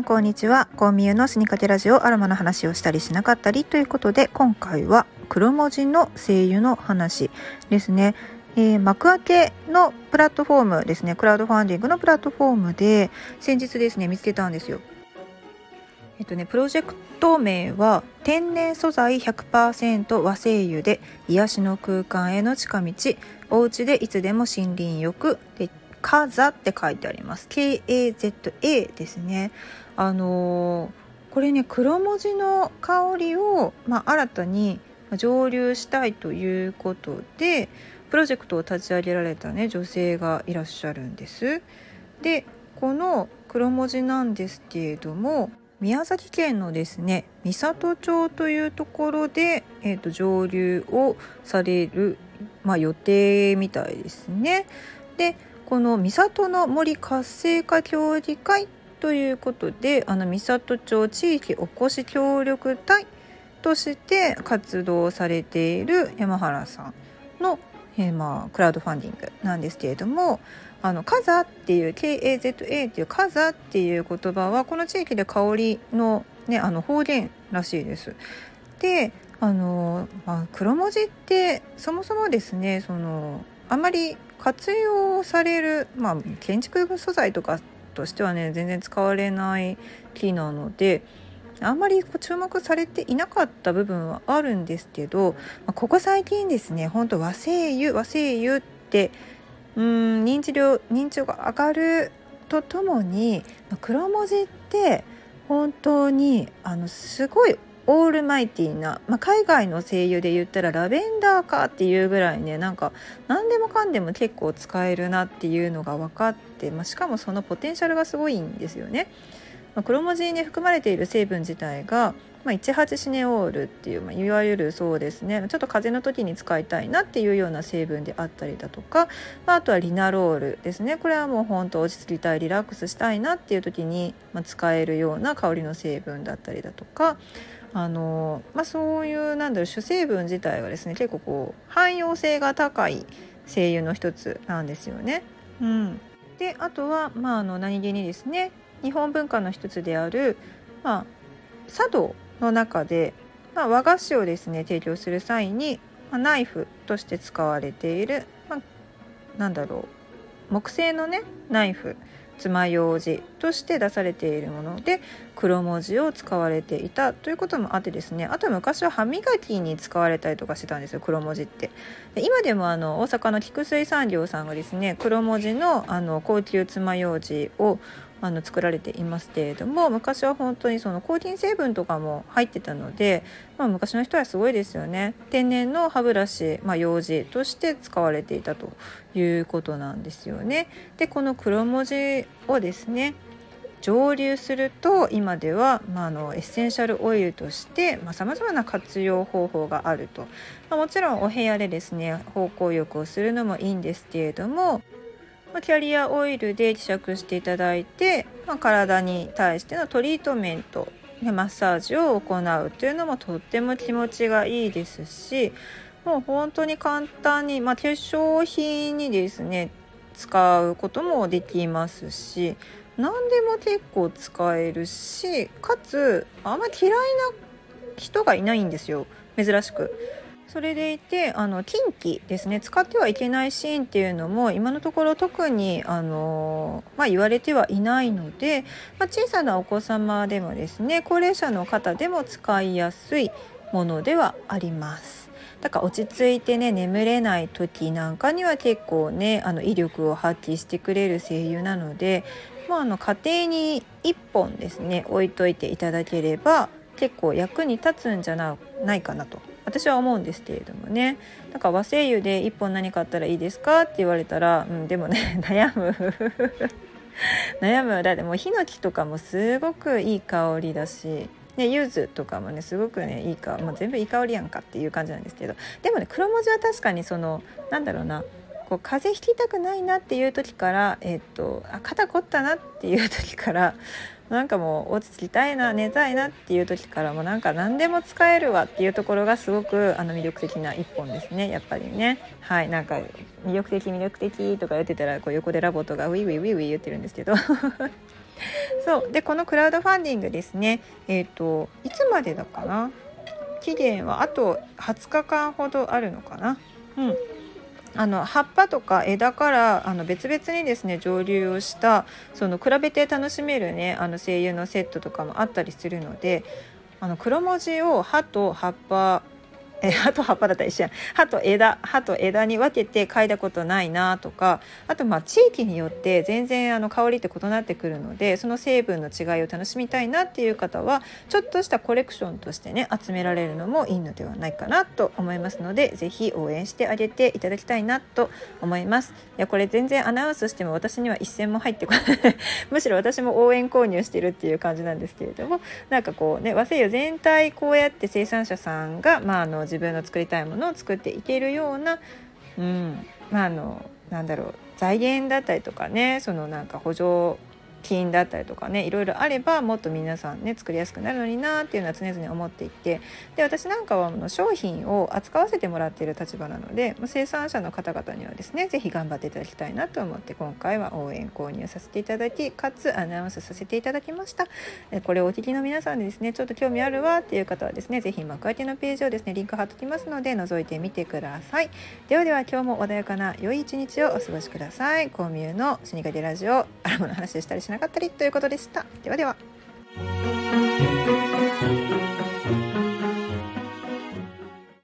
んこんにちは。コーミユの死にかけラジオアロマの話をしたりしなかったりということで今回は黒文字の声優の話ですね、えー、幕開けのプラットフォームですね。クラウドファンディングのプラットフォームで先日ですね見つけたんですよ。えっとね、プロジェクト名は天然素材100%和精油で癒しの空間への近道。お家でいつでも森林浴。でカザって書いてあります。KAZA ですね。あのー、これね黒文字の香りを、まあ、新たに蒸留したいということでプロジェクトを立ち上げられたね女性がいらっしゃるんです。でこの黒文字なんですけれども宮崎県のですね美郷町というところで、えーと、上流をされる、まあ、予定みたいですね。でこの美郷の森活性化協議会ということであの美郷町地域おこし協力隊として活動されている山原さんの、えー、まあ、クラウドファンディングなんですけれどもあのカザっていう KAZA っていうカザっていう言葉はこの地域で香りの,、ね、あの方言らしいです。であの、まあ、黒文字ってそもそもですねそのあまり活用される、まあ、建築素材とかとしてはね全然使われない木なのであんまり注目されていなかった部分はあるんですけど、まあ、ここ最近ですね本当和製油和製油ってうん認知量認知度が上がるとともに黒文字って本当にあのすごいオールマイティーな、まあ、海外の声優で言ったらラベンダーかっていうぐらいねなんか何でもかんでも結構使えるなっていうのが分かって、まあ、しかもそのポテンシャルがすごいんですよね。まあ、黒文字に含まれている成分自体がまあ、18シネオールっていう、まあ、いわゆるそうですねちょっと風邪の時に使いたいなっていうような成分であったりだとか、まあ、あとはリナロールですねこれはもう本当落ち着きたいリラックスしたいなっていう時に、まあ、使えるような香りの成分だったりだとかあの、まあ、そういうなんだろう主成分自体はですね結構こう汎用性が高い精油の一つなんですよね。うん、であとは、まあ、あの何気にですね日本文化の一つである、まあ、茶道の中で、まあ、和菓子をですね提供する際に、まあ、ナイフとして使われている、まあ、なんだろう木製のねナイフ爪楊枝として出されているもので黒文字を使われていたということもあってですねあと昔は歯磨きに使われたりとかしてたんですよ黒文字って。で今でもあの大阪の菊水産業さんがですね黒文字のあの高級爪楊枝をあの作られていますけれども昔は本当にその抗菌成分とかも入ってたので、まあ、昔の人はすごいですよね天然の歯ブラシ、まあ、楊枝として使われていたということなんですよね。でこの黒文字をですね蒸留すると今では、まあ、のエッセンシャルオイルとしてさまざ、まな活用方法があると、まあ、もちろんお部屋でですね芳香浴をするのもいいんですけれどもま、キャリアオイルで希釈していただいて、まあ、体に対してのトリートメントでマッサージを行うというのもとっても気持ちがいいですしもう本当に簡単に、まあ、化粧品にですね使うこともできますし何でも結構使えるしかつあんまり嫌いな人がいないんですよ珍しく。それでいてあの近畿ですね使ってはいけないシーンっていうのも今のところ特にあの、まあ、言われてはいないので、まあ、小さなお子様でもですね高齢者の方でも使いやすいものではあります。だから落ち着いてね眠れない時なんかには結構ねあの威力を発揮してくれる精油なので、まあ、あの家庭に1本ですね置いといていただければ結構役に立つんじゃないかなと私は思うんですけれどもね。なんか和製油で1本何買ったらいいですかって言われたら、うん、でもね 悩む。悩むだってもうヒノキとかもすごくいい香りだしね、柚子とかもねすごくねいい香り、まあ、全部いい香りやんかっていう感じなんですけど。でもね黒文字は確かにそのなんだろうなこう風邪ひきたくないなっていう時から、えー、っとあ肩凝ったなっていう時からなんかもう落ち着きたいな寝たいなっていう時からもなんか何でも使えるわっていうところがすごくあの魅力的な一本ですね。やっぱりね。はい。なんか魅力的魅力的とか言ってたらこう横で LOVOT がウィウィウィウィ言ってるんですけど。そう。でこのクラウドファンディングですね。えっ、ー、といつまでだかな？期限はあと20日間ほどあるのかな？うん。あの葉っぱとか枝からあの別々にですね蒸留をしたその比べて楽しめるねあの精油のセットとかもあったりするのであの黒文字を葉と葉っぱえ葉と葉っぱだったら一緒や。葉と枝葉と枝に分けて嗅いだことないなとかあとまあ地域によって全然あの香りって異なってくるのでその成分の違いを楽しみたいなっていう方はちょっとしたコレクションとしてね集められるのもいいのではないかなと思いますので是非応援してあげていただきたいなと思います。いやこれ全然アナウンスしても私には一銭も入ってこない。むしろ私も応援購入してるっていう感じなんですけれどもなんかこうね和製油全体こうやって生産者さんがまああの自分の作りたいものを作っていけるような、うんまあ、あのなんだろう財源だったりとかねそのなんか補助金だったりとかねいろいろあればもっと皆さんね作りやすくなるのになっていうのは常々思っていてで私なんかは商品を扱わせてもらっている立場なので生産者の方々にはですね是非頑張っていただきたいなと思って今回は応援購入させていただきかつアナウンスさせていただきました。これをお聞きの皆さんでですねちょっと興味あるわっていう方はですね是非幕開けのページをですねリンク貼っときますので覗いてみてください。ではでは今日も穏やかな良い一日をお過ごしください。コミューの死にかけラジオアラムの話でしたりしなかったりということでした。ではでは。